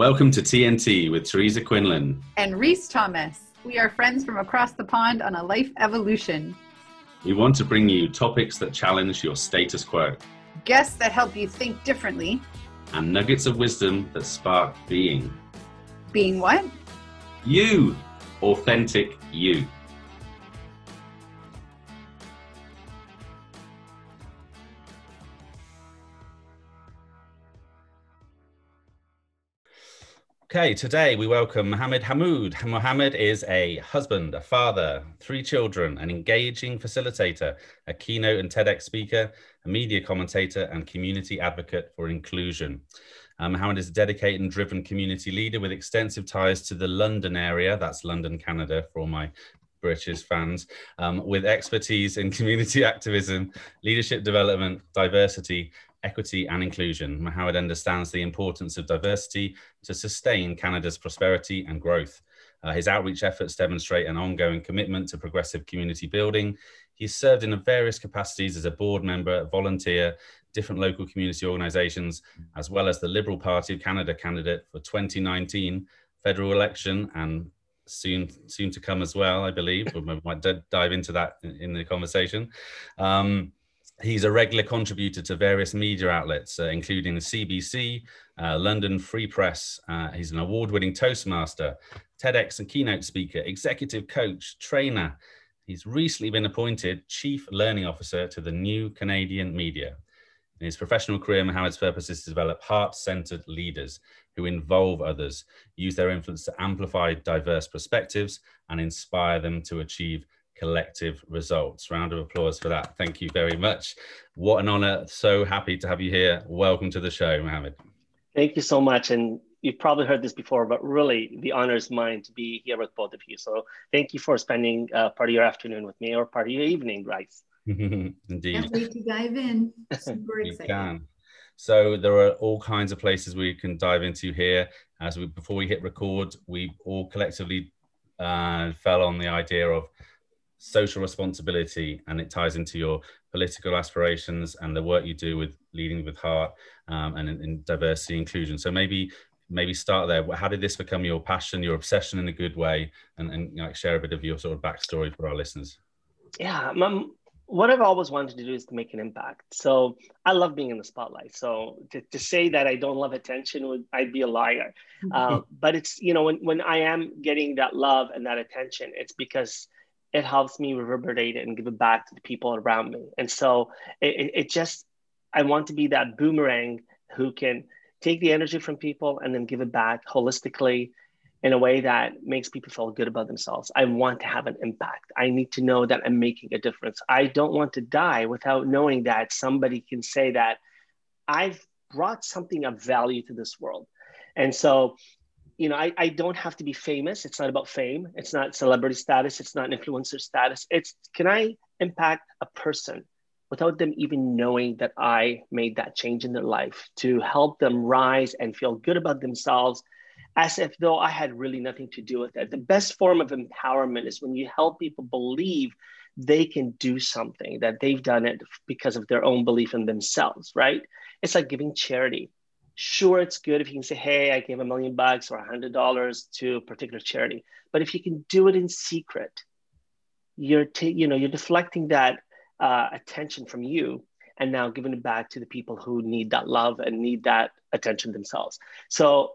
Welcome to TNT with Teresa Quinlan and Reese Thomas. We are friends from across the pond on a life evolution. We want to bring you topics that challenge your status quo, guests that help you think differently, and nuggets of wisdom that spark being. Being what? You, authentic you. Okay, today we welcome Mohammed Hamoud. Mohammed is a husband, a father, three children, an engaging facilitator, a keynote and TEDx speaker, a media commentator, and community advocate for inclusion. Um, Mohammed is a dedicated and driven community leader with extensive ties to the London area, that's London, Canada, for all my British fans, um, with expertise in community activism, leadership development, diversity, equity and inclusion, Mohammed understands the importance of diversity to sustain Canada's prosperity and growth. Uh, his outreach efforts demonstrate an ongoing commitment to progressive community building. He's served in various capacities as a board member, volunteer, different local community organizations, as well as the Liberal Party of Canada candidate for 2019 federal election and soon soon to come as well, I believe. we might dive into that in, the conversation. Um, He's a regular contributor to various media outlets, uh, including the CBC, uh, London Free Press. Uh, he's an award winning Toastmaster, TEDx and keynote speaker, executive coach, trainer. He's recently been appointed Chief Learning Officer to the New Canadian Media. In his professional career, Mohammed's purpose is to develop heart centered leaders who involve others, use their influence to amplify diverse perspectives, and inspire them to achieve collective results. Round of applause for that. Thank you very much. What an honor. So happy to have you here. Welcome to the show, Mohammed. Thank you so much. And you've probably heard this before, but really the honor is mine to be here with both of you. So thank you for spending uh, part of your afternoon with me or part of your evening, Reese. Indeed. Can't wait to dive in. Super excited. Can. So there are all kinds of places we can dive into here. As we before we hit record, we all collectively uh, fell on the idea of social responsibility and it ties into your political aspirations and the work you do with leading with heart um, and in, in, diversity inclusion. So maybe maybe start there. How did this become your passion your obsession in a good way? And, and like share a bit of your sort of backstory for our listeners. Yeah mom, what i've always wanted to do is to make an impact. So i love being in the spotlight. So to, to say that i don't love attention would i'd be a liar. Mm-hmm. uh, but it's you know when, when i am getting that love and that attention it's because it helps me reverberate it and give it back to the people around me. And so it, it just, I want to be that boomerang who can take the energy from people and then give it back holistically in a way that makes people feel good about themselves. I want to have an impact. I need to know that I'm making a difference. I don't want to die without knowing that somebody can say that I've brought something of value to this world. And so you know, I, I don't have to be famous. It's not about fame. It's not celebrity status. It's not influencer status. It's can I impact a person without them even knowing that I made that change in their life to help them rise and feel good about themselves as if though I had really nothing to do with it. The best form of empowerment is when you help people believe they can do something, that they've done it because of their own belief in themselves, right? It's like giving charity Sure, it's good if you can say, hey, I gave a million bucks or a hundred dollars to a particular charity. But if you can do it in secret, you're t- you know you're deflecting that uh, attention from you and now giving it back to the people who need that love and need that attention themselves. So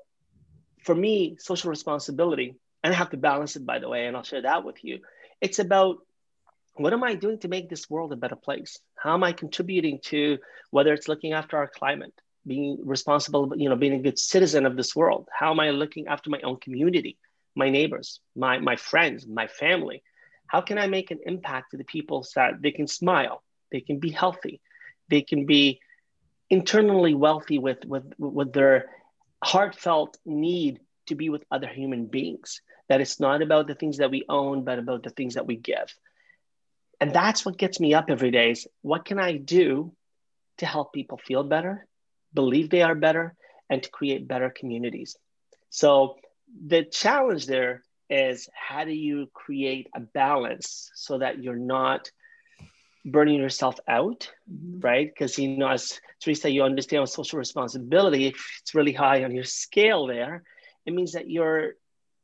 for me, social responsibility, and I have to balance it by the way, and I'll share that with you. It's about what am I doing to make this world a better place? How am I contributing to whether it's looking after our climate, being responsible, you know, being a good citizen of this world? How am I looking after my own community, my neighbors, my, my friends, my family? How can I make an impact to the people so that they can smile, they can be healthy, they can be internally wealthy with, with, with their heartfelt need to be with other human beings? That it's not about the things that we own, but about the things that we give. And that's what gets me up every day is what can I do to help people feel better, believe they are better, and to create better communities. So the challenge there is how do you create a balance so that you're not burning yourself out, mm-hmm. right? Because you know, as Teresa, you understand social responsibility. If it's really high on your scale there, it means that you're,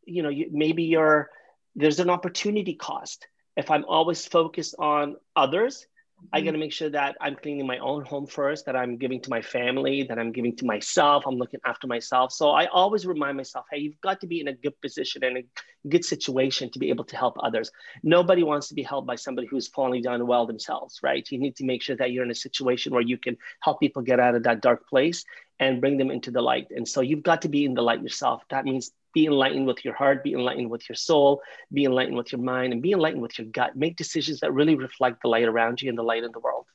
you know, you, maybe you're, there's an opportunity cost. If I'm always focused on others, I got to mm-hmm. make sure that I'm cleaning my own home first, that I'm giving to my family, that I'm giving to myself, I'm looking after myself. So I always remind myself, hey, you've got to be in a good position and a good situation to be able to help others. Nobody wants to be helped by somebody who's falling down well themselves, right? You need to make sure that you're in a situation where you can help people get out of that dark place and bring them into the light. And so you've got to be in the light yourself. That means be enlightened with your heart, be enlightened with your soul, be enlightened with your mind, and be enlightened with your gut. Make decisions that really reflect the light around you and the light in the world.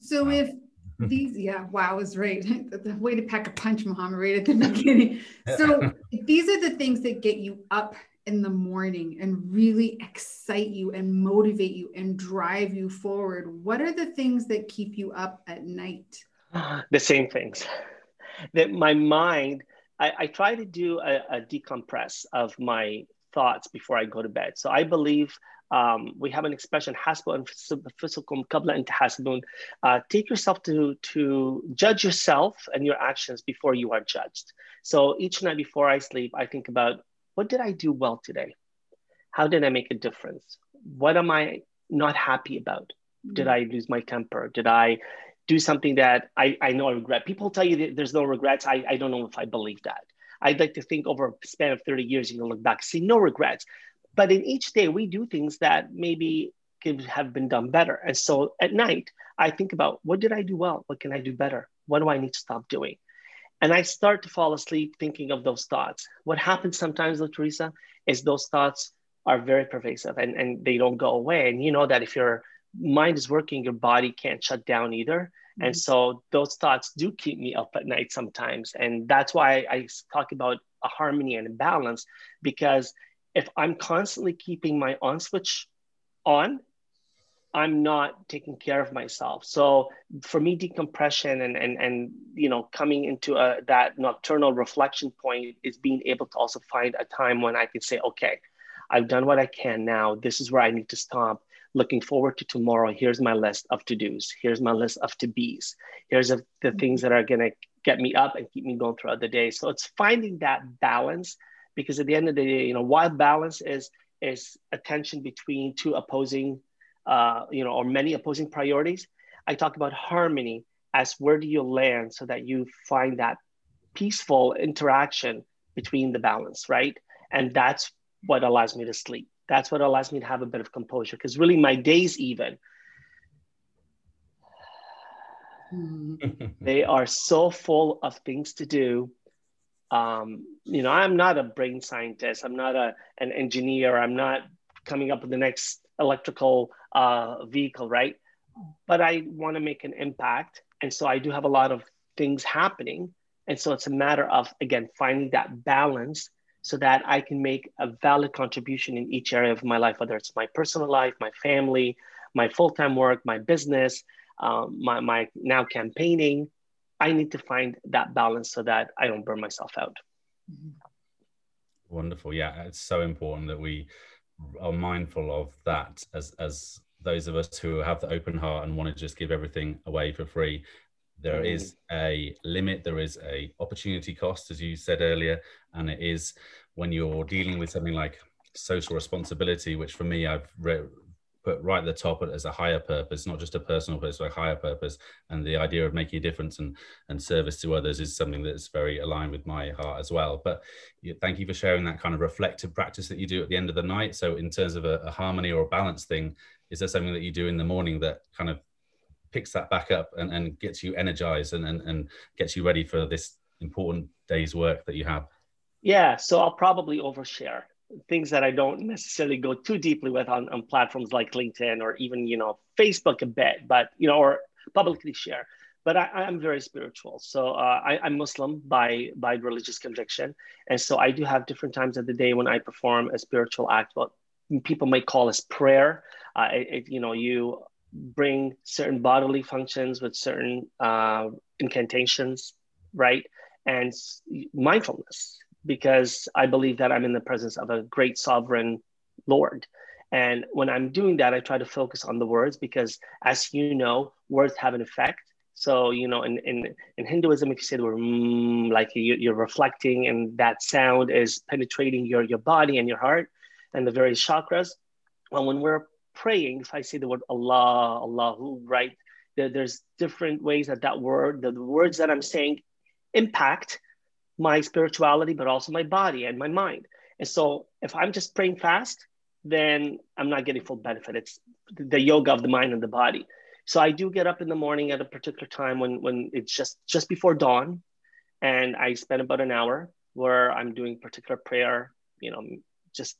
So if these, yeah, wow, is right. The way to pack a punch, Muhammad, right at the beginning. So these are the things that get you up in the morning and really excite you and motivate you and drive you forward. What are the things that keep you up at night? The same things. That my mind I, I try to do a, a, decompress of my thoughts before I go to bed. So I believe um, we have an expression, hasbun and physical qabla and hasbun. Uh, take yourself to, to judge yourself and your actions before you are judged. So each night before I sleep, I think about what did I do well today? How did I make a difference? What am I not happy about? Did mm-hmm. I lose my temper? Did I do something that I, I know I regret. People tell you that there's no regrets. I, I don't know if I believe that. I'd like to think over a span of 30 years, you can look back, see no regrets. But in each day, we do things that maybe could have been done better. And so at night, I think about what did I do well? What can I do better? What do I need to stop doing? And I start to fall asleep thinking of those thoughts. What happens sometimes, though, Teresa, is those thoughts are very pervasive and, and they don't go away. And you know that if you're mind is working, your body can't shut down either. Mm-hmm. And so those thoughts do keep me up at night sometimes. And that's why I talk about a harmony and a balance because if I'm constantly keeping my on switch on, I'm not taking care of myself. So for me, decompression and and and you know coming into a, that nocturnal reflection point is being able to also find a time when I can say, okay, I've done what I can now. This is where I need to stop looking forward to tomorrow. Here's my list of to dos. Here's my list of to be's. Here's a, the mm-hmm. things that are going to get me up and keep me going throughout the day. So it's finding that balance because at the end of the day, you know, while balance is is attention between two opposing, uh, you know, or many opposing priorities. I talk about harmony as where do you land so that you find that peaceful interaction between the balance, right? And that's what allows me to sleep that's what allows me to have a bit of composure because really my days even they are so full of things to do. Um, you know i'm not a brain scientist i'm not a, an engineer i'm not coming up with the next electrical uh, vehicle right? But i want to make an impact and so i do have a lot of things happening and so it's a matter of again finding that balance so that I can make a valid contribution in each area of my life, whether it's my personal life, my family, my full time work, my business, um, my, my now campaigning. I need to find that balance so that I don't burn myself out. Wonderful. Yeah, it's so important that we are mindful of that as, as those of us who have the open heart and want to just give everything away for free there mm. is a limit there is a opportunity cost as you said earlier and it is when you're dealing with something like social responsibility which for me i've re- put right at the top as a higher purpose not just a personal purpose but a higher purpose. And the idea of making a difference and, and service to others is something that's very aligned with my heart as well. But thank you for sharing that kind of reflective practice that you do at the end of the night. So in terms of a, a harmony or a balance thing is there something that you do in the morning that kind of picks that back up and, and gets you energized and, and, and gets you ready for this important day's work that you have? Yeah, so I'll probably overshare things that I don't necessarily go too deeply with on, on platforms like LinkedIn or even, you know, Facebook a bit, but, you know, or publicly share. But I, am very spiritual. So uh, I, am Muslim by, by religious conviction. And so I do have different times of the day when I perform a spiritual act, what people might call as prayer. Uh, it, you know, you bring certain bodily functions with certain uh, incantations, right? And mindfulness, because I believe that I'm in the presence of a great sovereign Lord. And when I'm doing that, I try to focus on the words because, as you know, words have an effect. So, you know, in, in, in Hinduism, if you say the word mm, like you, you're reflecting and that sound is penetrating your, your body and your heart and the various chakras. Well, when we're praying, if I say the word Allah, Allahu, right, there, there's different ways that that word, the, the words that I'm saying impact my spirituality, but also my body and my mind. And so if I'm just praying fast, then I'm not getting full benefit. It's the yoga of the mind and the body. So I do get up in the morning at a particular time when when it's just just before dawn, and I spend about an hour where I'm doing particular prayer. You know, just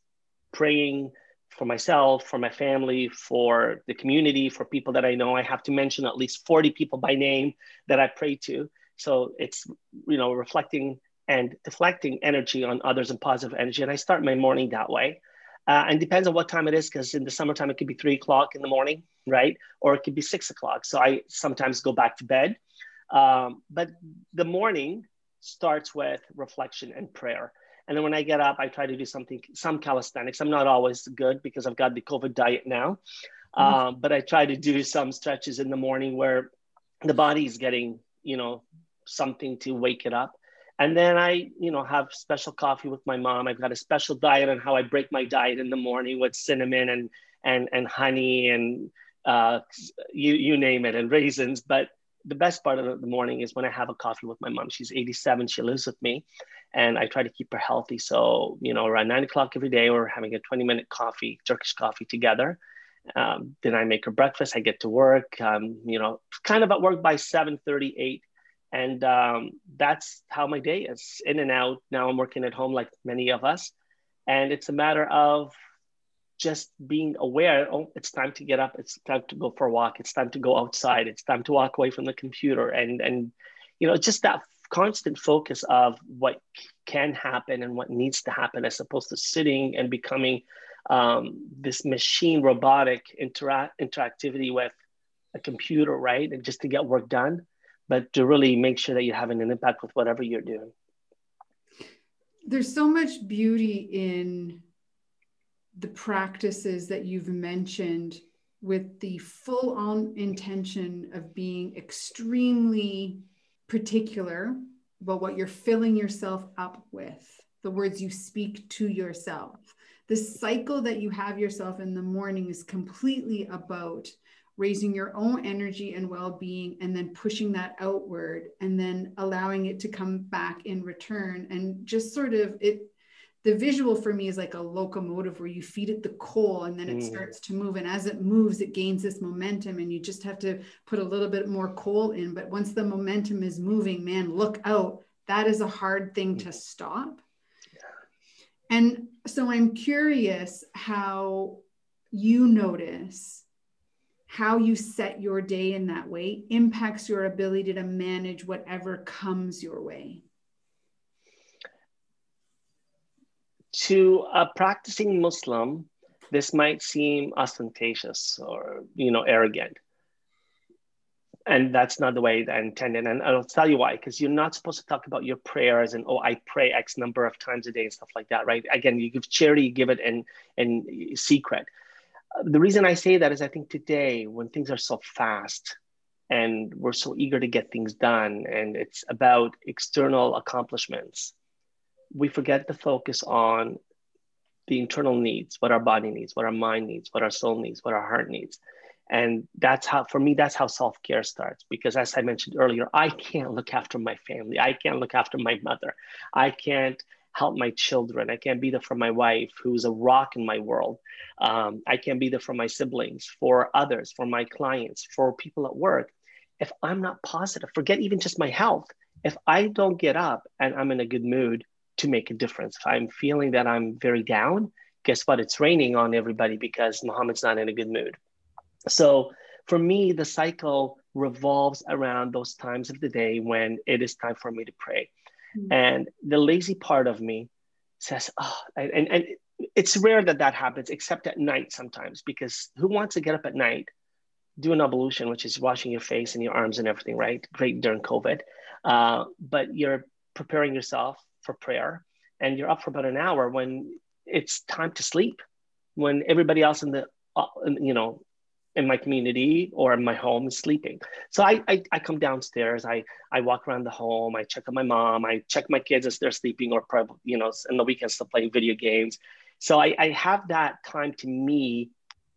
praying for myself, for my family, for the community, for people that I know. I have to mention at least 40 people by name that I pray to. So it's you know reflecting and deflecting energy on others and positive energy. And I start my morning that way. Uh, and depends on what time it is, because in the summertime it could be three o'clock in the morning, right? Or it could be six o'clock. So I sometimes go back to bed. Um, but the morning starts with reflection and prayer. And then when I get up, I try to do something, some calisthenics. I'm not always good because I've got the COVID diet now. Mm-hmm. Um, but I try to do some stretches in the morning where the body is getting, you know, something to wake it up. And then I, you know, have special coffee with my mom. I've got a special diet on how I break my diet in the morning with cinnamon and and and honey and uh, you you name it and raisins. But the best part of the morning is when I have a coffee with my mom. She's 87. She lives with me, and I try to keep her healthy. So you know, around nine o'clock every day, we're having a 20 minute coffee, Turkish coffee together. Um, then I make her breakfast. I get to work. Um, you know, kind of at work by 7:38 and um, that's how my day is in and out now i'm working at home like many of us and it's a matter of just being aware oh it's time to get up it's time to go for a walk it's time to go outside it's time to walk away from the computer and and you know just that constant focus of what can happen and what needs to happen as opposed to sitting and becoming um, this machine robotic interact interactivity with a computer right and just to get work done but to really make sure that you're having an impact with whatever you're doing. There's so much beauty in the practices that you've mentioned with the full on intention of being extremely particular about what you're filling yourself up with, the words you speak to yourself. The cycle that you have yourself in the morning is completely about raising your own energy and well-being and then pushing that outward and then allowing it to come back in return and just sort of it the visual for me is like a locomotive where you feed it the coal and then it mm. starts to move. And as it moves it gains this momentum and you just have to put a little bit more coal in. But once the momentum is moving man look out. That is a hard thing to stop. And so i'm curious how you notice how you set your day in that way. Impacts your ability to manage whatever comes your way. To a practicing Muslim, this might seem ostentatious or you know arrogant and that's not the way I intended. And I'll tell you why, because you're not supposed to talk about your prayers and oh, I pray X number of times a day and stuff like that, right? Again, you give charity, you give it in in secret the reason I say that is I think today, when things are so fast and we're so eager to get things done and it's about external accomplishments, we forget to focus on the internal needs, what our body needs, what our mind needs, what our soul needs, what our heart needs. And that's how, for me, that's how self care starts. Because as I mentioned earlier, I can't look after my family. I can't look after my mother. I can't help my children. I can't be there for my wife, who's a rock in my world. Um, I can't be there for my siblings, for others, for my clients, for people at work. If I'm not positive, forget even just my health. If I don't get up and I'm in a good mood to make a difference, if I'm feeling that I'm very down, guess what? It's raining on everybody because Muhammad's not in a good mood. So for me, the cycle revolves around those times of the day when it is time for me to pray. Mm-hmm. And the lazy part of me says, oh, and, and it's rare that that happens, except at night sometimes, because who wants to get up at night, do an ablution, which is washing your face and your arms and everything, right? Great during COVID. Uh, but you're preparing yourself for prayer and you're up for about an hour when it's time to sleep, when everybody else in the, uh, you know, in my community or in my home is sleeping. So I, I, I, come downstairs, I, I walk around the home, I check on my mom, I check my kids as they're sleeping or, probably, you know, in the weekends to playing video games. So I, I have that time to me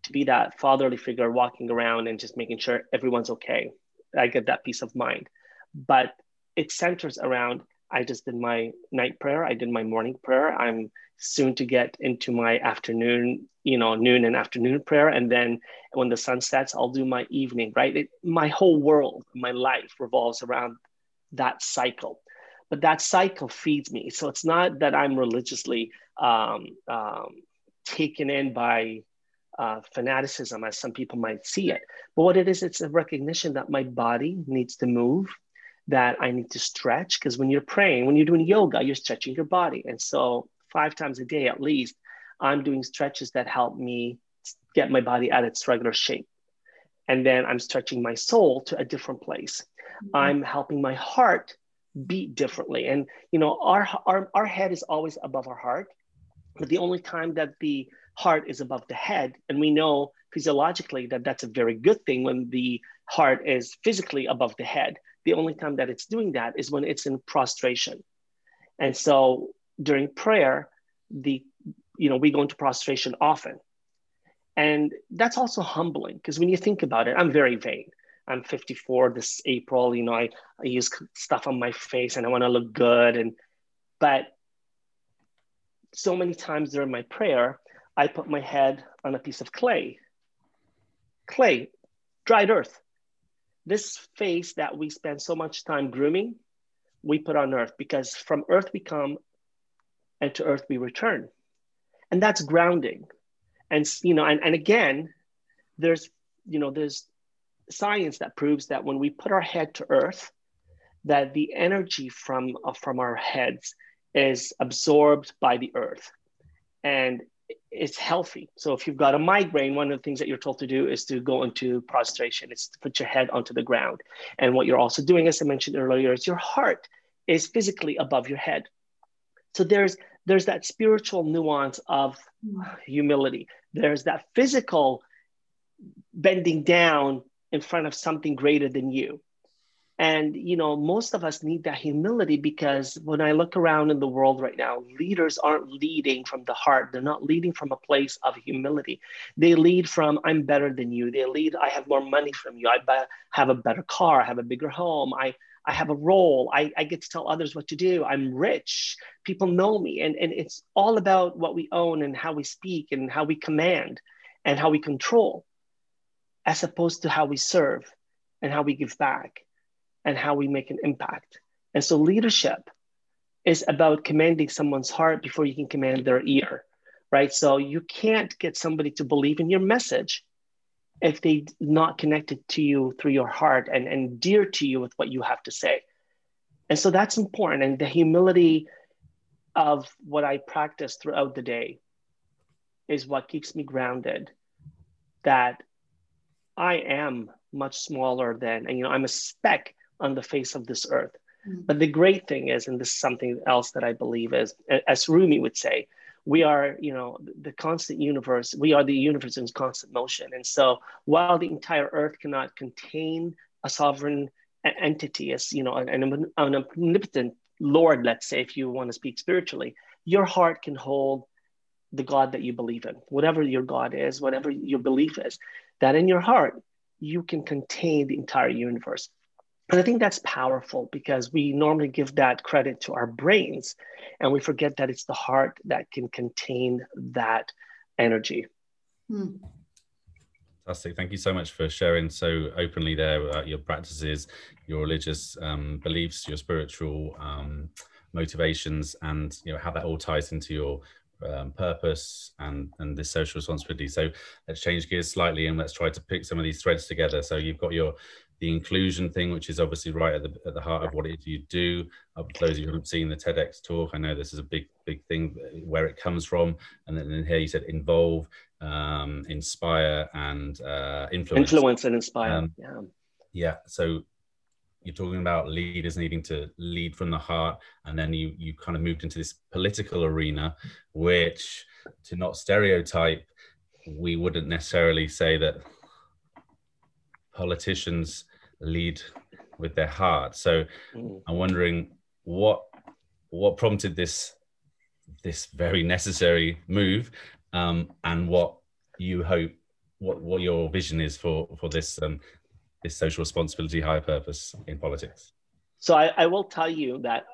to be that fatherly figure walking around and just making sure everyone's okay. I get that peace of mind. But it centers around I just did my night prayer, I did my morning prayer. I'm soon to get into my afternoon, you know, noon and afternoon prayer. And then when the sun sets, I'll do my evening, right? It, my whole world, my life revolves around that cycle. But that cycle feeds me. So it's not that I'm religiously um, um, taken in by uh, fanaticism, as some people might see it. But what it is, it's a recognition that my body needs to move, that I need to stretch. Because when you're praying, when you're doing yoga, you're stretching your body. And so, five times a day at least, I'm doing stretches that help me get my body at its regular shape. And then I'm stretching my soul to a different place. Mm-hmm. I'm helping my heart beat differently. And, you know, our, our, our head is always above our heart. But the only time that the heart is above the head. And we know physiologically that that's a very good thing when the heart is physically above the head. The only time that it's doing that is when it's in prostration. And so during prayer, the you know we go into prostration often. And that's also humbling because when you think about it, I'm very vain. I'm 54 this April, you know, I, I use stuff on my face and I want to look good. And but so many times during my prayer, I put my head on a piece of clay. Clay, dried earth. This face that we spend so much time grooming, we put on earth because from earth we come and to earth we return. And that's grounding. And you know, and, and again, there's you know, there's science that proves that when we put our head to earth, that the energy from uh, from our heads is absorbed by the earth. And it's healthy. So if you've got a migraine, one of the things that you're told to do is to go into prostration. It's to put your head onto the ground. And what you're also doing, as I mentioned earlier, is your heart is physically above your head. So there's there's that spiritual nuance of humility. There's that physical bending down in front of something greater than you. And, you know, most of us need that humility because when I look around in the world right now, leaders aren't leading from the heart. They're not leading from a place of humility. They lead from, I'm better than you. They lead, I have more money from you. I have a better car. I have a bigger home. I, I have a role. I, I get to tell others what to do. I'm rich. People know me. And, and it's all about what we own and how we speak and how we command and how we control, as opposed to how we serve and how we give back and how we make an impact. And so leadership is about commanding someone's heart before you can command their ear, right? So you can't get somebody to believe in your message if they're not connected to you through your heart and, and dear to you with what you have to say. And so that's important. And the humility of what I practice throughout the day is what keeps me grounded that I am much smaller than, and you know, I'm a speck on the face of this earth. Mm-hmm. But the great thing is, and this is something else that I believe is, as Rumi would say, we are, you know, the constant universe. We are the universe in constant motion. And so, while the entire earth cannot contain a sovereign entity, as you know, an, an omnipotent Lord, let's say, if you want to speak spiritually, your heart can hold the God that you believe in, whatever your God is, whatever your belief is. That in your heart, you can contain the entire universe. And I think that's powerful because we normally give that credit to our brains and we forget that it's the heart that can contain that energy. Hmm. Fantastic. Thank you so much for sharing so openly there uh, your practices, your religious um, beliefs, your spiritual um, motivations, and you know how that all ties into your um, purpose and and this social responsibility. So let's change gears slightly and let's try to pick some of these threads together. So you've got your the inclusion thing, which is obviously right at the, at the heart of what it is you do. Uh, for those of you who haven't seen the TEDx talk, I know this is a big, big thing where it comes from. And then, here you said involve, um, inspire, and uh, influence. Influence and inspire. Um, yeah. Yeah. So you're talking about leaders needing to lead from the heart, and then you you kind of moved into this political arena, which to not stereotype, we wouldn't necessarily say that politicians lead with their heart. So mm. I'm wondering what what prompted this this very necessary move, um, and what you hope what what your vision is for for this um, this social responsibility higher purpose in politics. So I, I will tell you that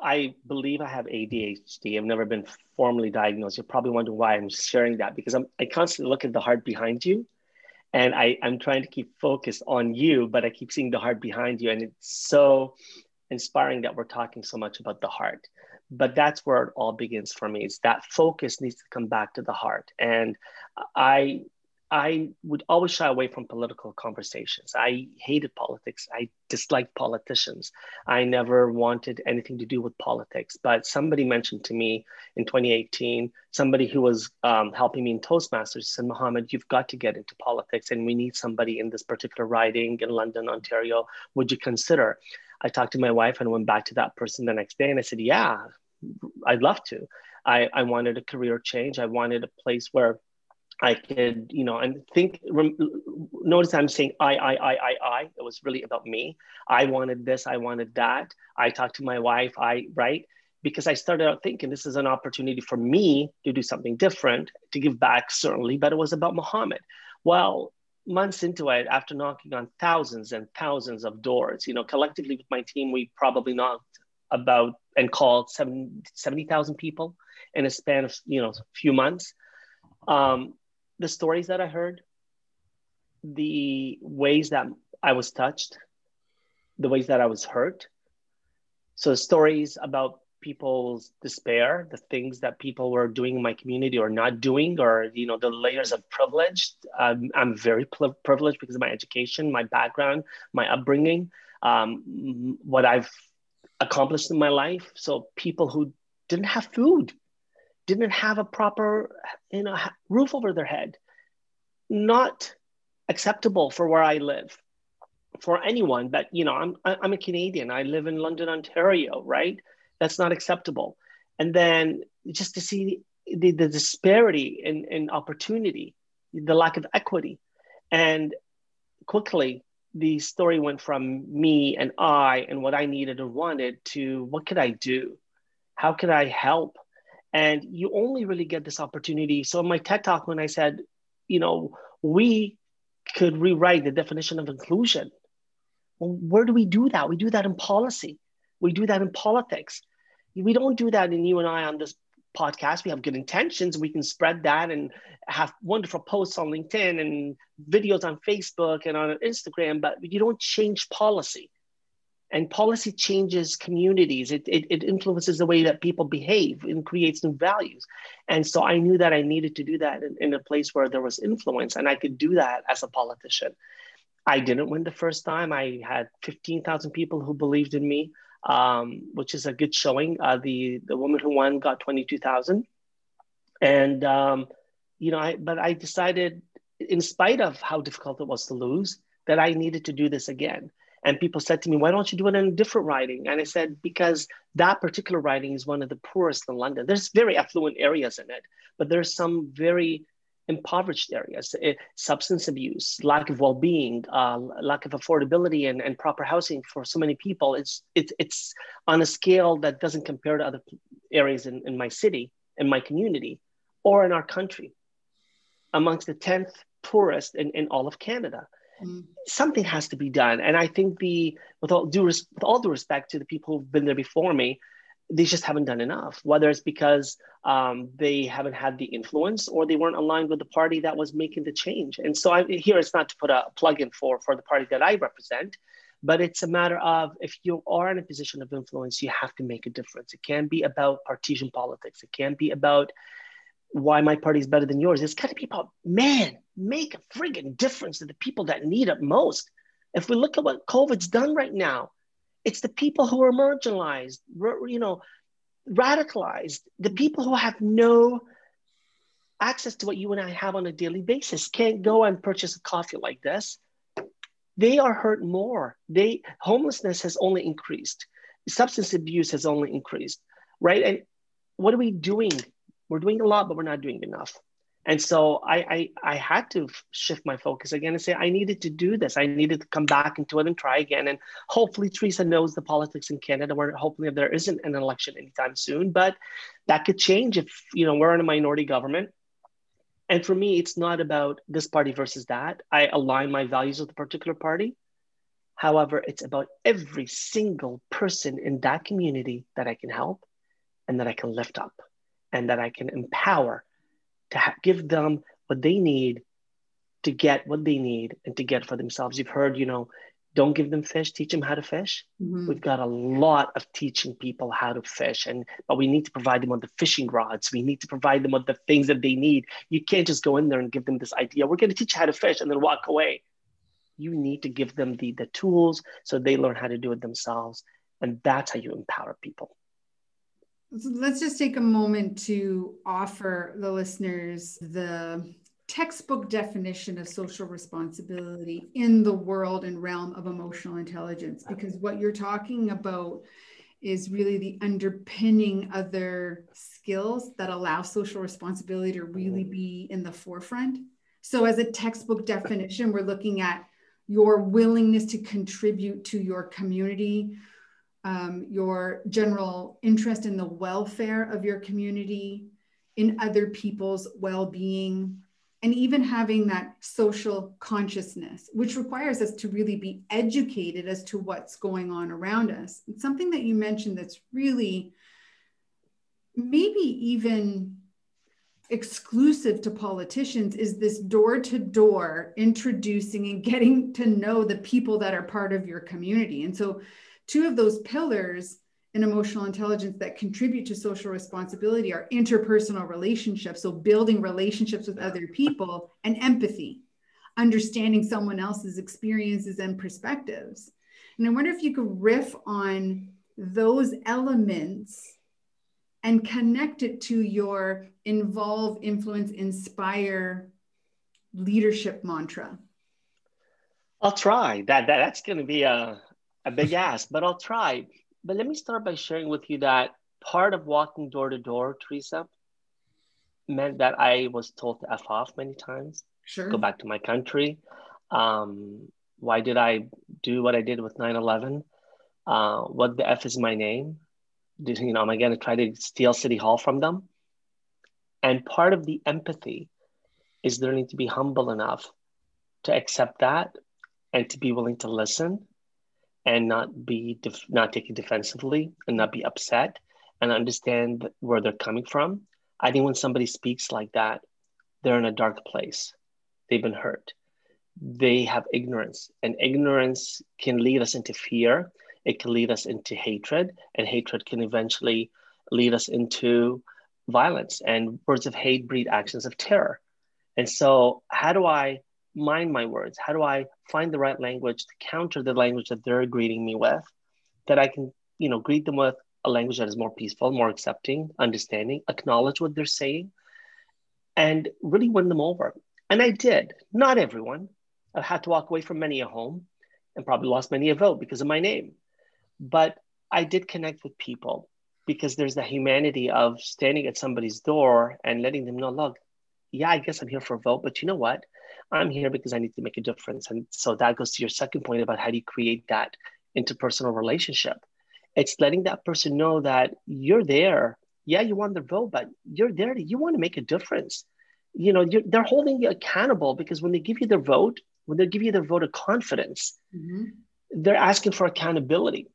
I believe I have ADHD. I've never been formally diagnosed. You're probably wondering why I'm sharing that because I'm, I constantly look at the heart behind you and I, I'm trying to keep focused on you, but I keep seeing the heart behind you. And it's so inspiring that we're talking so much about the heart. But that's where it all begins for me. Is that focus needs to come back to the heart. And I I would always shy away from political conversations. I hated politics. I disliked politicians. I never wanted anything to do with politics. But somebody mentioned to me in 2018, somebody who was um, helping me in Toastmasters said, Mohammed, you've got to get into politics and we need somebody in this particular riding in London, Ontario. Would you consider? I talked to my wife and went back to that person the next day and I said, Yeah, I'd love to. I, I wanted a career change. I wanted a place where I could, you know, and think, rem, notice I'm saying I, I, I, I, I. It was really about me. I wanted this, I wanted that. I talked to my wife, I, right? Because I started out thinking this is an opportunity for me to do something different, to give back, certainly, but it was about Muhammad. Well, months into it, after knocking on thousands and thousands of doors, you know, collectively with my team, we probably knocked about and called 70,000 people in a span of, you know, a few months. Um, the stories that I heard, the ways that I was touched, the ways that I was hurt. So stories about people's despair, the things that people were doing in my community or not doing, or you know the layers of privilege. I'm very privileged because of my education, my background, my upbringing, um, what I've accomplished in my life. So people who didn't have food, didn't have a proper you know roof over their head. Not acceptable for where i live for anyone but you know i'm i'm a canadian. I live in london ontario right? That's not acceptable. And then just to see the, the disparity in, in opportunity the lack of equity. And quickly the story went from me and i and what i needed and wanted to what could i do? How could i help and you only really get this opportunity. So in my TED talk, when I said, you know, we could rewrite the definition of inclusion. Well, where do we do that? We do that in policy. We do that in politics. We don't do that in you and I on this podcast. We have good intentions. We can spread that and have wonderful posts on LinkedIn and videos on Facebook and on Instagram, but you don't change policy and policy changes communities. It, it, it, influences the way that people behave and creates new values. And so i knew that i needed to do that in, in, a place where there was influence and i could do that as a politician. I didn't win the first time. I had 15000 people who believed in me um, which is a good showing. Uh, the, the woman who won got 22000 and um, you know i but i decided in spite of how difficult it was to lose that i needed to do this again and people said to me, why don't you do it in a different riding? And I said, because that particular riding is one of the poorest in London. There's very affluent areas in it, but there's some very impoverished areas, it, substance abuse, lack of well-being, uh, lack of affordability and, and proper housing for so many people. It's, it's, it's on a scale that doesn't compare to other areas in, in my city, in my community, or in our country, amongst the 10th poorest in, in all of Canada. Something has to be done, and I think the with all due res- with all due respect to the people who've been there before me, they just haven't done enough. Whether it's because um, they haven't had the influence or they weren't aligned with the party that was making the change. And so I, here it's not to put a plug in for for the party that I represent, but it's a matter of if you are in a position of influence, you have to make a difference. It can't be about partisan politics. It can't be about why my party is better than yours. It's got to be about, man, make a friggin' difference to the people that need it most. If we look at what COVID's done right now, it's the people who are marginalized, you know, radicalized, the people who have no access to what you and I have on a daily basis, can't go and purchase a coffee like this. They are hurt more. They homelessness has only increased. Substance abuse has only increased, right? And what are we doing we're doing a lot, but we're not doing enough. And so I, I, I had to shift my focus again and say I needed to do this. I needed to come back into it and try again. And hopefully Teresa knows the politics in Canada, where hopefully there isn't an election anytime soon. But that could change if you know we're in a minority government. And for me, it's not about this party versus that. I align my values with a particular party. However, it's about every single person in that community that I can help and that I can lift up and that I can empower to ha- give them what they need to get what they need and to get for themselves. You've heard, you know, don't give them fish, teach them how to fish. Mm-hmm. We've got a lot of teaching people how to fish, and but we need to provide them with the fishing rods. We need to provide them with the things that they need. You can't just go in there and give them this idea. We're going to teach you how to fish and then walk away. You need to give them the, the tools so they learn how to do it themselves. And that's how you empower people. Let's just take a moment to offer the listeners the textbook definition of social responsibility in the world and realm of emotional intelligence because what you're talking about is really the underpinning other skills that allow social responsibility to really be in the forefront. So as a textbook definition we're looking at your willingness to contribute to your community um, your general interest in the welfare of your community, in other people's well being, and even having that social consciousness, which requires us to really be educated as to what's going on around us. It's something that you mentioned that's really maybe even exclusive to politicians is this door to door introducing and getting to know the people that are part of your community. And so two of those pillars in emotional intelligence that contribute to social responsibility are interpersonal relationships. So, building relationships with other people and empathy, understanding someone else's experiences and perspectives. And I wonder if you could riff on those elements and connect it to your involve, influence, inspire leadership mantra. I'll try. That, that that's going to be a a big ask, but I'll try. But let me start by sharing with you that part of walking door to door, Teresa, meant that I was told to F off many times. Sure. Go back to my country. Um, why did I do what I did with 9 11? Uh, what the F is my name? Did, you know, am I going to try to steal City Hall from them? And part of the empathy is learning to be humble enough to accept that and to be willing to listen and not be def- not take it defensively and not be upset and understand where they're coming from. I think when somebody speaks like that, they're in a dark place. They've been hurt. They have ignorance, and ignorance can lead us into fear. It can lead us into hatred, and hatred can eventually lead us into violence. And words of hate breed actions of terror. And so, how do I mind my words? How do I find the right language to counter the language that they're greeting me with? That I can, you know, greet them with a language that is more peaceful, more accepting, understanding, acknowledge what they're saying, and really win them over. And I did. Not everyone. I've had to walk away from many a home and probably lost many a vote because of my name. But I did connect with people because there's the humanity of standing at somebody's door and letting them know, look, yeah, I guess I'm here for a vote, but you know what? I'm here because I need to make a difference. And so that goes to your second point about how do you create that interpersonal relationship. It's letting that person know that you're there. Yeah, you want their vote, but you're there. You want to make a difference. You know, they're holding you accountable because when they give you their vote, when they give you their vote of confidence, mm-hmm. they're asking for accountability.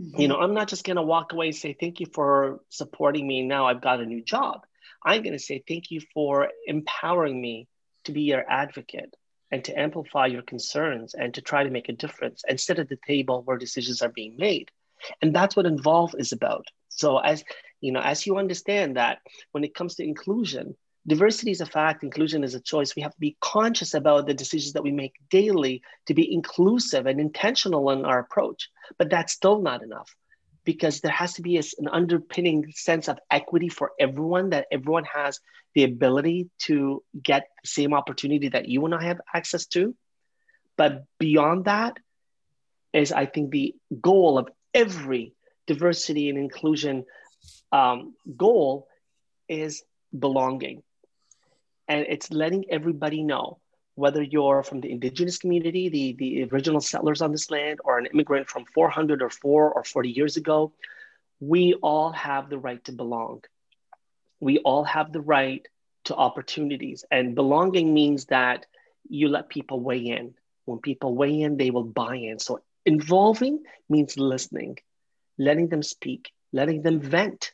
Mm-hmm. You know, I'm not just going to walk away and say, thank you for supporting me. Now I've got a new job. I'm going to say, thank you for empowering me to be your advocate and to amplify your concerns and to try to make a difference and sit at the table where decisions are being made. And that's what involve is about. So as you know, as you understand that when it comes to inclusion, diversity is a fact, inclusion is a choice. We have to be conscious about the decisions that we make daily to be inclusive and intentional in our approach. But that's still not enough because there has to be a, an underpinning sense of equity for everyone that everyone has the ability to get the same opportunity that you and I have access to. But beyond that is, I think, the goal of every diversity and inclusion um, goal is belonging. And it's letting everybody know whether you're from the indigenous community, the, the original settlers on this land, or an immigrant from 400 or 4 or 40 years ago, we all have the right to belong. We all have the right to opportunities. And belonging means that you let people weigh in. When people weigh in, they will buy in. So involving means listening, letting them speak, letting them vent.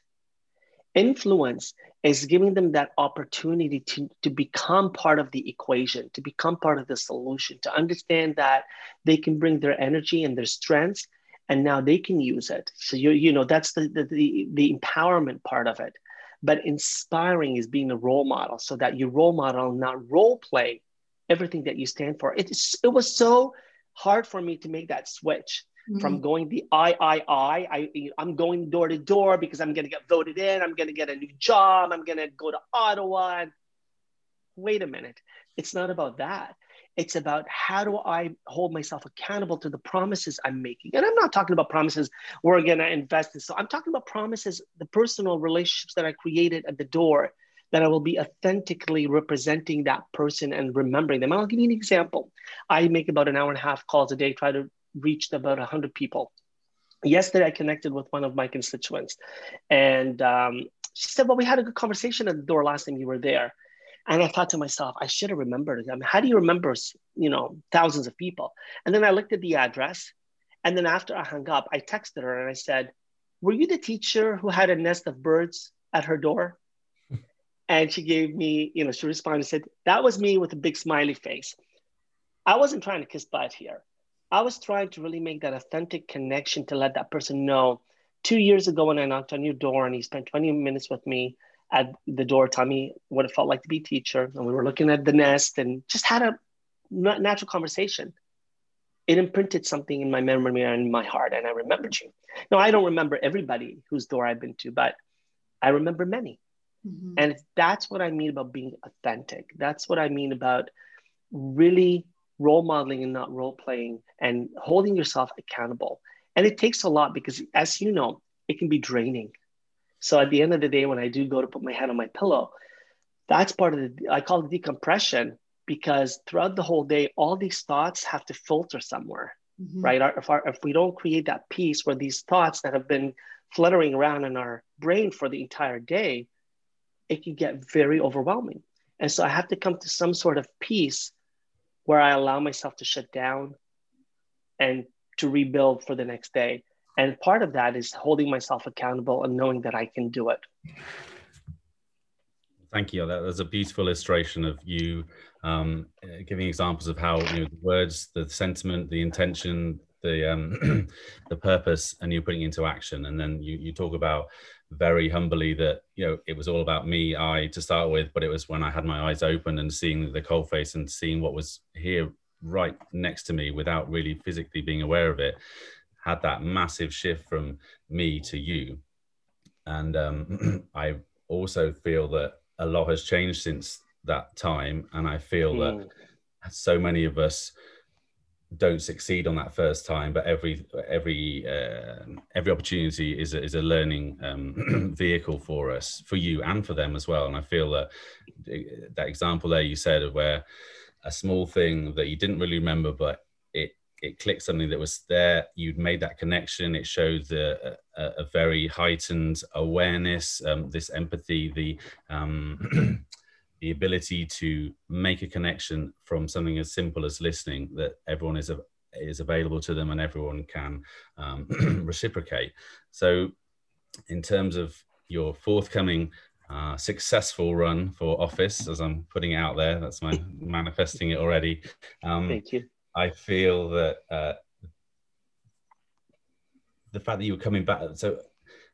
Influence is giving them that opportunity to, to become part of the equation, to become part of the solution, to understand that they can bring their energy and their strengths and now they can use it. So you you know that's the, the the, the empowerment part of it. But inspiring is being a role model so that you role model, not role play everything that you stand for. It, it was so hard for me to make that switch mm-hmm. from going the I, I, I, I, I'm going door to door because I'm going to get voted in. I'm going to get a new job. I'm going to go to Ottawa. Wait a minute. It's not about that. It's about how do I hold myself accountable to the promises I'm making. And I'm not talking about promises we're going to invest in. So I'm talking about promises, the personal relationships that I created at the door that I will be authentically representing that person and remembering them. And I'll give you an example. I make about an hour and a half calls a day, try to reach about 100 people. Yesterday, I connected with one of my constituents, and um, she said, Well, we had a good conversation at the door last time you were there. And I thought to myself, I should have remembered. I mean, how do you remember, you know, thousands of people? And then I looked at the address. And then after I hung up, I texted her and I said, Were you the teacher who had a nest of birds at her door? and she gave me, you know, she responded and said, That was me with a big smiley face. I wasn't trying to kiss butt here. I was trying to really make that authentic connection to let that person know. Two years ago, when I knocked on your door and you spent 20 minutes with me, at the door, tell me what it felt like to be a teacher. And we were looking at the nest and just had a natural conversation. It imprinted something in my memory and in my heart, and I remembered you. Now, I don't remember everybody whose door I've been to, but I remember many. Mm-hmm. And that's what I mean about being authentic. That's what I mean about really role modeling and not role playing and holding yourself accountable. And it takes a lot because, as you know, it can be draining. So at the end of the day, when I do go to put my head on my pillow, that's part of the, I call it decompression because throughout the whole day, all these thoughts have to filter somewhere, mm-hmm. right? If, our, if we don't create that peace where these thoughts that have been fluttering around in our brain for the entire day, it can get very overwhelming. And so I have to come to some sort of peace where I allow myself to shut down and to rebuild for the next day. And part of that is holding myself accountable and knowing that I can do it. Thank you. That was a beautiful illustration of you um, giving examples of how you know, the words, the sentiment, the intention, the um, the purpose, and you're putting into action. And then you you talk about very humbly that you know it was all about me, I to start with, but it was when I had my eyes open and seeing the cold face and seeing what was here right next to me without really physically being aware of it had that massive shift from me to you. And um, I also feel that a lot has changed since that time. And I feel mm. that hmm. so many of us don't succeed on that first time, but every every uh, every opportunity is a, is a learning um, vehicle for us, for you and for them as well. And I feel that that example there you said of where a small thing that you didn't really remember, but it it clicked something that was there. You'd made that connection. It showed the, a, a very heightened awareness, um, this empathy, the um, the ability to make a connection from something as simple as listening that everyone is a, is available to them and everyone can um, reciprocate. So, in terms of your forthcoming uh, successful run for office, as I'm putting it out there, that's my manifesting it already. Um, Thank you I feel that uh, the fact that you were coming back, so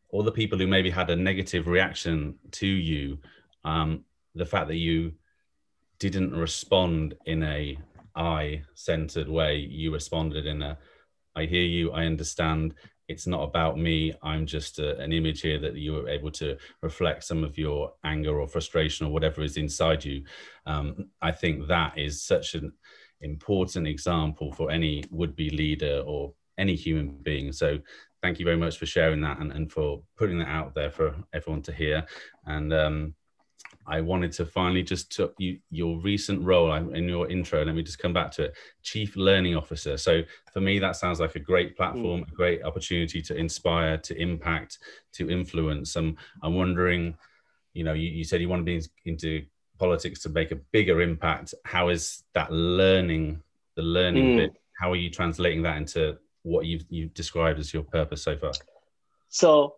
all the people who maybe had a negative reaction to you, um, the fact that you didn't respond in a I centered way, you responded in a I hear you, I understand. It's not about me. I'm just a, an image here that you were able to reflect some of your anger or frustration or whatever is inside you. Um, I think that is such an important example for any would-be leader or any human being. So thank you very much for sharing that and, and for putting that out there for everyone to hear. And um, I wanted to finally just took you your recent role in your intro. Let me just come back to it. Chief Learning Officer. So for me, that sounds like a great platform, mm. a great opportunity to inspire, to impact, to influence. Um, I'm wondering, you know, you, you said you want to be into politics to make a bigger impact. How is that learning, the learning mm. bit? How are you translating that into what you've you've described as your purpose so far? So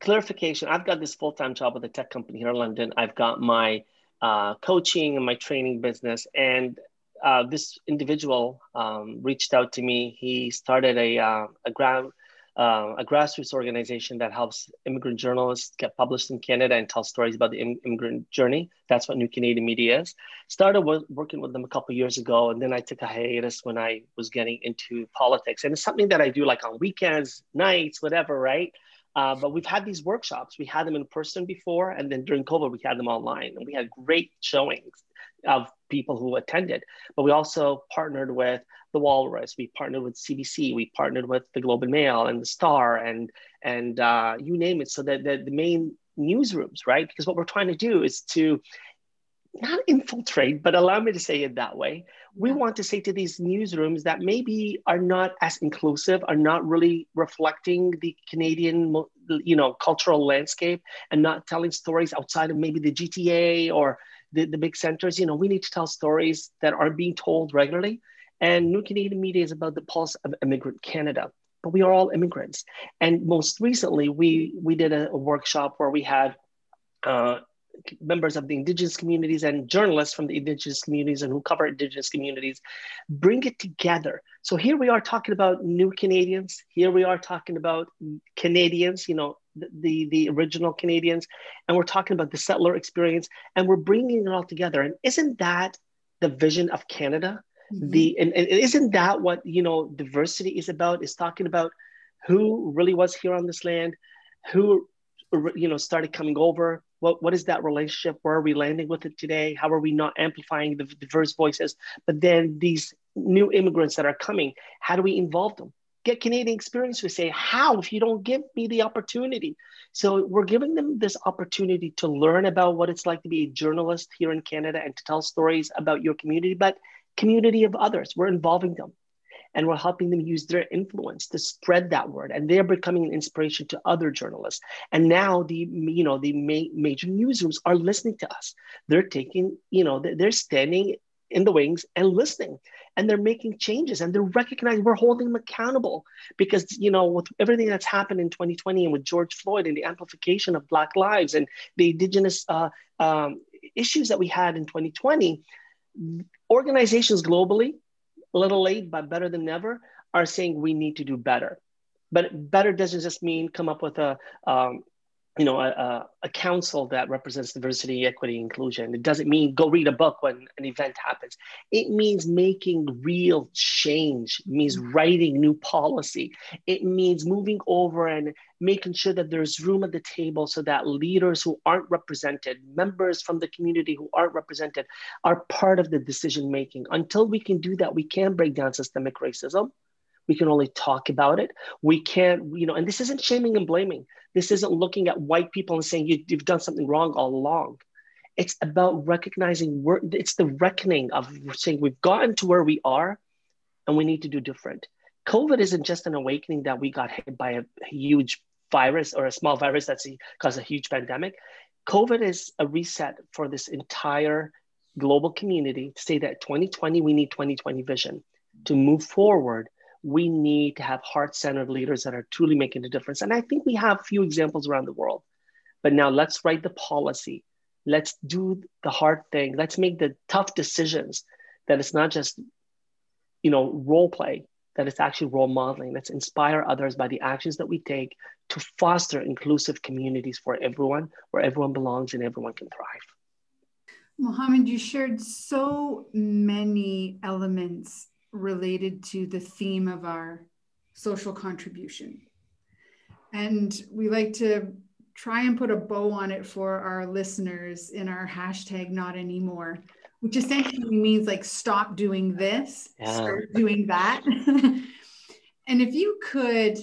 clarification i've got this full-time job with a tech company here in london i've got my uh, coaching and my training business and uh, this individual um, reached out to me he started a, uh, a ground uh, a grassroots organization that helps immigrant journalists get published in Canada and tell stories about the immigrant journey. That's what New Canadian Media is. Started with, working with them a couple years ago, and then I took a hiatus when I was getting into politics. And it's something that I do like on weekends, nights, whatever, right? Uh, but we've had these workshops. We had them in person before, and then during COVID, we had them online, and we had great showings of people who attended. But we also partnered with the Walrus. We partnered with CBC. We partnered with the Globe and Mail and the Star, and and uh, you name it. So that the, the main newsrooms, right? Because what we're trying to do is to not infiltrate, but allow me to say it that way. We want to say to these newsrooms that maybe are not as inclusive, are not really reflecting the Canadian, you know, cultural landscape, and not telling stories outside of maybe the GTA or the, the big centers. You know, we need to tell stories that are being told regularly. And New Canadian Media is about the pulse of immigrant Canada. But we are all immigrants. And most recently, we we did a, a workshop where we had uh, members of the indigenous communities and journalists from the indigenous communities and who cover indigenous communities bring it together. So here we are talking about new canadians. Here we are talking about canadians you know the, the, original canadians. And we're talking about the settler experience and we're bringing it all together. And isn't that the vision of canada? Mm-hmm. the and, and isn't that what you know diversity is about? Is talking about who really was here on this land who you know started coming over. What, what is that relationship? Where are we landing with it today? How are we not amplifying the diverse voices? But then these new immigrants that are coming how do we involve them? Get canadian experience we say how if you don't give me the opportunity? So we're giving them this opportunity to learn about what it's like to be a journalist here in canada and to tell stories about your community but community of others. We're involving them and we're helping them use their influence to spread that word. And they're becoming an inspiration to other journalists. And now the you know the ma- major newsrooms are listening to us. They're taking you know they're standing in the wings and listening. And they're making changes and they're recognizing we're holding them accountable. Because you know with everything that's happened in 2020 and with george floyd and the amplification of black lives and the indigenous uh, um, issues that we had in 2020 organizations globally a little late, but better than never, are saying we need to do better. But better doesn't just mean come up with a, um, you know, a, a, council that represents diversity, equity, inclusion. It doesn't mean go read a book when an event happens. It means making real change. It means writing new policy. It means moving over and making sure that there's room at the table so that leaders who aren't represented, members from the community who aren't represented, are part of the decision making. Until we can do that, we can break down systemic racism we can only talk about it. We can't, you know, and this isn't shaming and blaming. This isn't looking at white people and saying you, have done something wrong all along. It's about recognizing we're, it's the reckoning of saying we've gotten to where we are and we need to do different. COVID isn't just an awakening that we got hit by a huge virus or a small virus that's caused a huge pandemic. COVID is a reset for this entire global community to say that 2020, we need 2020 vision to move forward we need to have heart centered leaders that are truly making a difference. And I think we have few examples around the world. But now let's write the policy. Let's do the hard thing. Let's make the tough decisions that it's not just, you know, role play, that it's actually role modeling. Let's inspire others by the actions that we take to foster inclusive communities for everyone, where everyone belongs and everyone can thrive. Mohammed, you shared so many elements related to the theme of our social contribution. And we like to try and put a bow on it for our listeners in our hashtag not anymore, which essentially means like stop doing this, yeah. start doing that. and if you could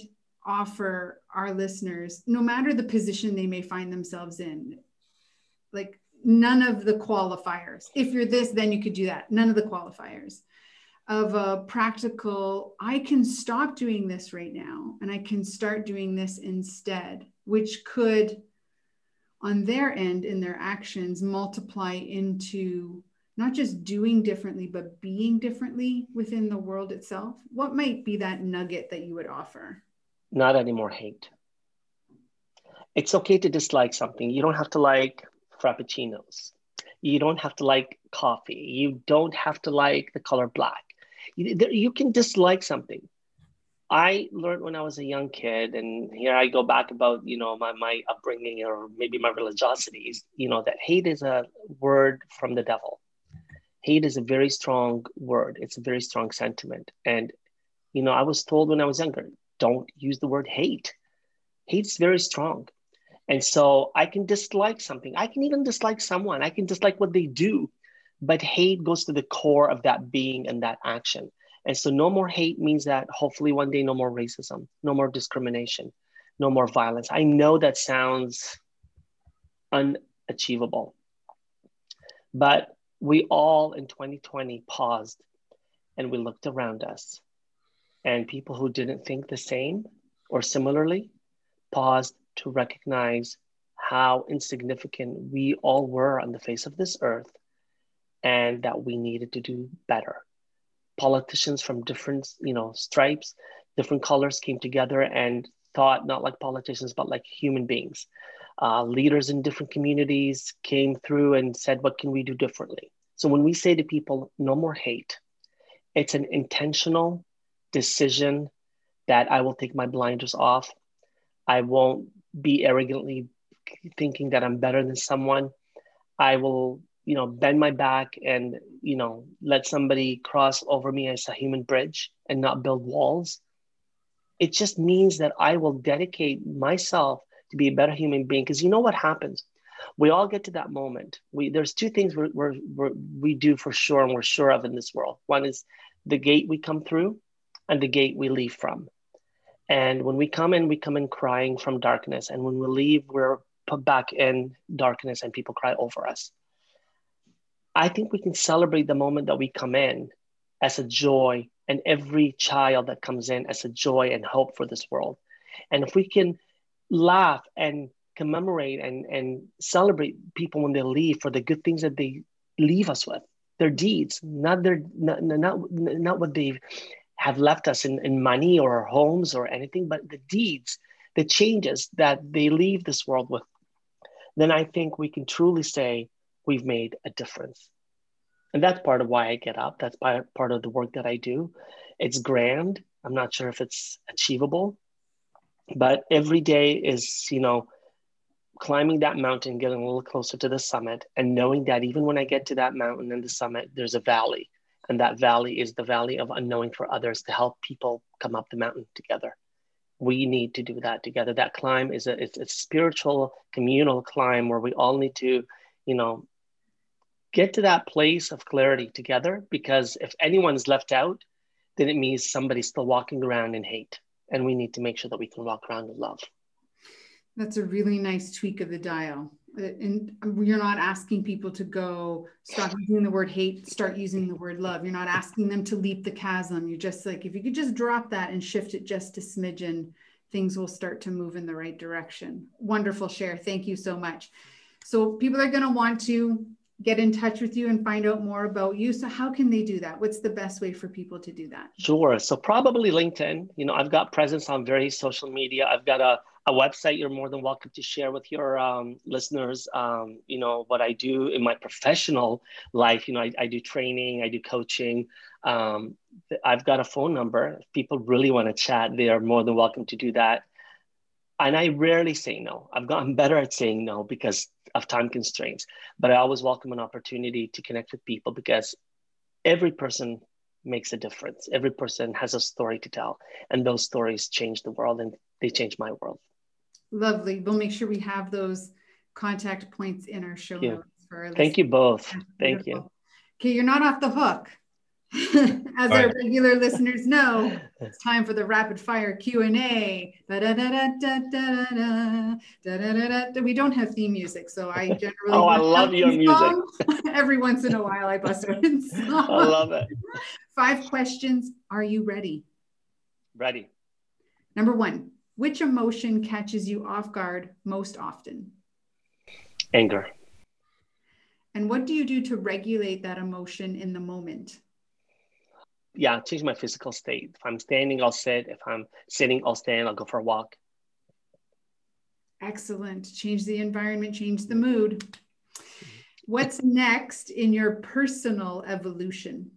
offer our listeners, no matter the position they may find themselves in, like none of the qualifiers. If you're this, then you could do that. None of the qualifiers of a practical, I can stop doing this right now and I can start doing this instead, which could, on their end, in their actions, multiply into not just doing differently, but being differently within the world itself. What might be that nugget that you would offer? Not anymore hate. It's okay to dislike something. You don't have to like frappuccinos. You don't have to like coffee. You don't have to like the color black you can dislike something. I learned when I was a young kid, and here I go back about you know my my upbringing or maybe my religiosities. You know that hate is a word from the devil. Hate is a very strong word. It's a very strong sentiment, and you know I was told when I was younger, don't use the word hate. Hate's very strong, and so I can dislike something. I can even dislike someone. I can dislike what they do, but hate goes to the core of that being and that action. And so, no more hate means that hopefully one day, no more racism, no more discrimination, no more violence. I know that sounds unachievable, but we all in 2020 paused and we looked around us. And people who didn't think the same or similarly paused to recognize how insignificant we all were on the face of this earth and that we needed to do better. Politicians from different, you know, stripes, different colors came together and thought not like politicians, but like human beings. Uh, leaders in different communities came through and said, What can we do differently? So when we say to people, no more hate, it's an intentional decision that I will take my blinders off. I won't be arrogantly thinking that I'm better than someone. I will you know bend my back and you know let somebody cross over me as a human bridge and not build walls. It just means that i will dedicate myself to be a better human being. Because you know what happens? We all get to that moment. We there's two things we're, we're, we're, we do for sure and we're sure of in this world. One is the gate we come through and the gate we leave from. And when we come in we come in crying from darkness. And when we leave we're put back in darkness and people cry over us I think we can celebrate the moment that we come in as a joy and every child that comes in as a joy and hope for this world. And if we can laugh and commemorate and, and celebrate people when they leave for the good things that they leave us with, their deeds, not their not, not, not what they have left us in, in money or homes or anything, but the deeds, the changes that they leave this world with, then I think we can truly say we've made a difference. And that's part of why I get up. That's part of the work that I do. It's grand. I'm not sure if it's achievable, but every day is, you know, climbing that mountain, getting a little closer to the summit, and knowing that even when I get to that mountain and the summit, there's a valley. And that valley is the valley of unknowing for others to help people come up the mountain together. We need to do that together. That climb is a, it's a spiritual, communal climb where we all need to, you know, get to that place of clarity together because if anyone's left out, then it means somebody's still walking around in hate. And we need to make sure that we can walk around in love. That's a really nice tweak of the dial. Uh, and you're not asking people to go stop using the word hate, start using the word love. You're not asking them to leap the chasm. You're just like, if you could just drop that and shift it just a smidgen, things will start to move in the right direction. Wonderful share. Thank you so much. So people are going to want to get in touch with you and find out more about you. So how can they do that? What's the best way for people to do that? Sure. So probably LinkedIn. You know, I've got presence on various social media. I've got a, a website you're more than welcome to share with your um, listeners. Um, you know, what I do in my professional life, you know, I, I do training, I do coaching. Um, I've got a phone number. If people really want to chat, they are more than welcome to do that and I rarely say no. I've gotten better at saying no because of time constraints, but I always welcome an opportunity to connect with people because every person makes a difference. Every person has a story to tell, and those stories change the world and they change my world. Lovely. We'll make sure we have those contact points in our show notes. For Thank you both. Thank you. Okay, you're not off the hook. As our regular listeners know, it's time for the rapid fire Q and A. We don't have theme music, so I generally. oh, I love your music. Every once in a while, I bust out in song. I love it. Five questions. Are you ready? Ready. Number one, which emotion catches you off guard most often? Anger. And what do you do to regulate that emotion in the moment? Yeah, change my physical state. If I'm standing, I'll sit. If I'm sitting, I'll stand. I'll go for a walk. Excellent. Change the environment, change the mood. What's next in your personal evolution?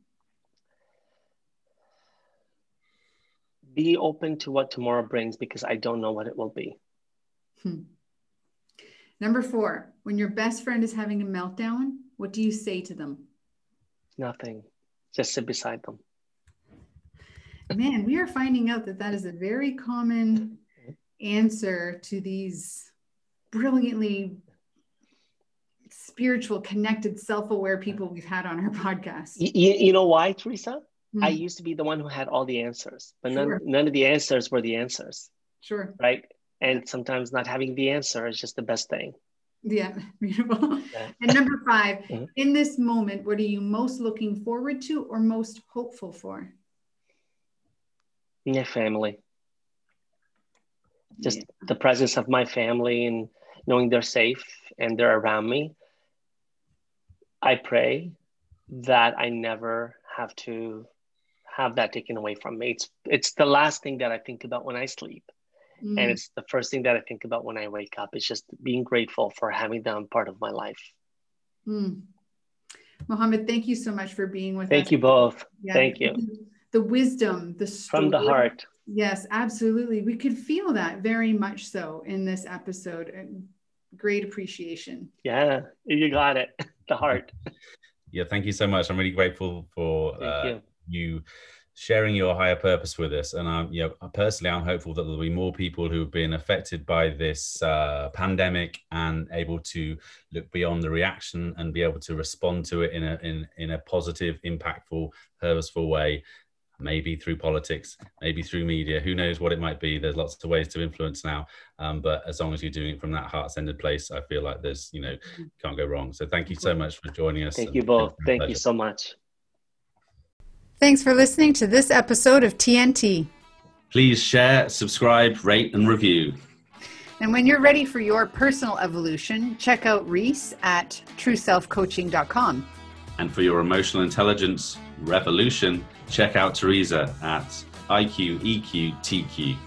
Be open to what tomorrow brings because I don't know what it will be. Hmm. Number four, when your best friend is having a meltdown, what do you say to them? Nothing. Just sit beside them man, we are finding out that that is a very common answer to these brilliantly spiritual, connected, self aware people we've had on our podcast. You, you know why, Teresa? Mm. I used to be the one who had all the answers, but sure. none, none of the answers were the answers. Sure. Right. And sometimes not having the answer is just the best thing. Yeah, beautiful. Yeah. And number 5 mm-hmm. in this moment, what are you most looking forward to or most hopeful for? Yeah, family. Just yeah. the presence of my family and knowing they're safe and they're around me. I pray that I never have to have that taken away from me. It's it's the last thing that I think about when I sleep. Mm. And it's the first thing that I think about when I wake up. It's just being grateful for having them part of my life. Mm. Mohammed, thank you so much for being with thank us. Thank you both. Yeah. Thank you the wisdom, the story. from the heart. Yes, absolutely. We could feel that very much so in this episode. Great appreciation. Yeah, you got it. The heart. Yeah, thank you so much. I'm really grateful for uh, you. you. sharing your higher purpose with us. And I'm, you know, personally, I'm hopeful that there'll be more people who have been affected by this uh, pandemic and able to look beyond the reaction and be able to respond to it in a in in a positive, impactful, purposeful way maybe through politics, maybe through media. Who knows what it might be? There's lots of ways to influence now. Um, but as long as you're doing it from that heart-centered place, I feel like there's, you know, can't go wrong. So thank you so much for joining us. Thank you both. Thank you so much. Thanks for listening to this episode of TNT. Please share, subscribe, rate, and review. And when you're ready for your personal evolution, check out Reese at trueselfcoaching.com. And for your emotional intelligence revolution, check out Teresa at iqeqtq.com.